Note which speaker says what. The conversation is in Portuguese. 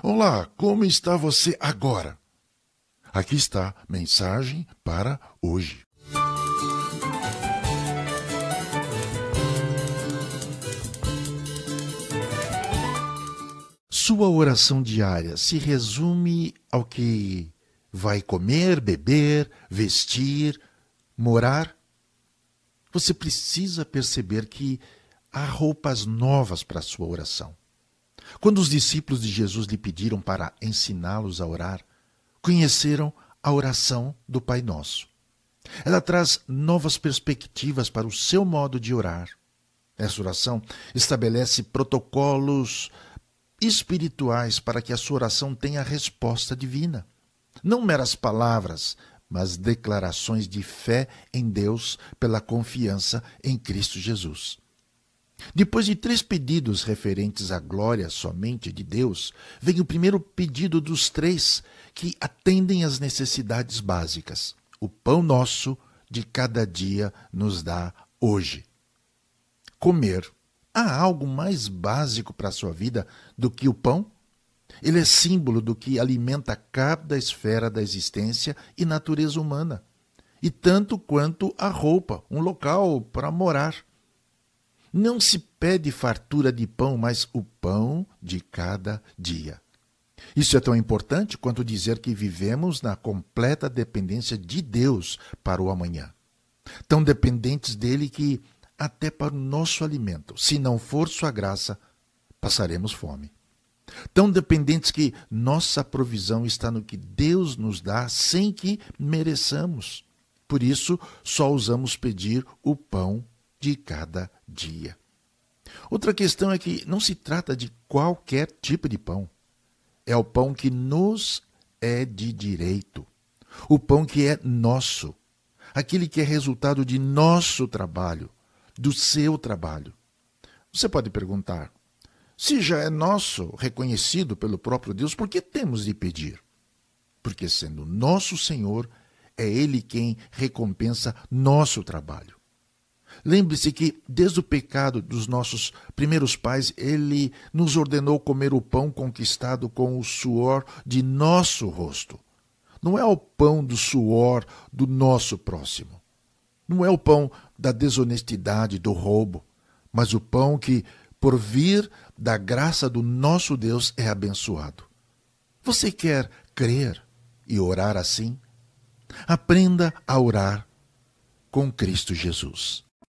Speaker 1: Olá, como está você agora? Aqui está mensagem para hoje. Sua oração diária se resume ao que vai comer, beber, vestir, morar? Você precisa perceber que há roupas novas para a sua oração. Quando os discípulos de Jesus lhe pediram para ensiná-los a orar, conheceram a oração do Pai Nosso. Ela traz novas perspectivas para o seu modo de orar. Essa oração estabelece protocolos espirituais para que a sua oração tenha resposta divina. Não meras palavras, mas declarações de fé em Deus pela confiança em Cristo Jesus. Depois de três pedidos referentes à glória somente de Deus, vem o primeiro pedido dos três que atendem às necessidades básicas. O pão nosso de cada dia nos dá hoje. Comer. Há algo mais básico para a sua vida do que o pão? Ele é símbolo do que alimenta cada esfera da existência e natureza humana, e tanto quanto a roupa, um local para morar. Não se pede fartura de pão, mas o pão de cada dia. Isso é tão importante quanto dizer que vivemos na completa dependência de Deus para o amanhã. Tão dependentes dele que, até para o nosso alimento, se não for sua graça, passaremos fome. Tão dependentes que nossa provisão está no que Deus nos dá sem que mereçamos. Por isso, só usamos pedir o pão de cada dia. Outra questão é que não se trata de qualquer tipo de pão. É o pão que nos é de direito. O pão que é nosso. Aquele que é resultado de nosso trabalho, do seu trabalho. Você pode perguntar: se já é nosso, reconhecido pelo próprio Deus, por que temos de pedir? Porque, sendo nosso Senhor, é Ele quem recompensa nosso trabalho. Lembre-se que, desde o pecado dos nossos primeiros pais, ele nos ordenou comer o pão conquistado com o suor de nosso rosto. Não é o pão do suor do nosso próximo. Não é o pão da desonestidade, do roubo, mas o pão que, por vir da graça do nosso Deus, é abençoado. Você quer crer e orar assim? Aprenda a orar com Cristo Jesus.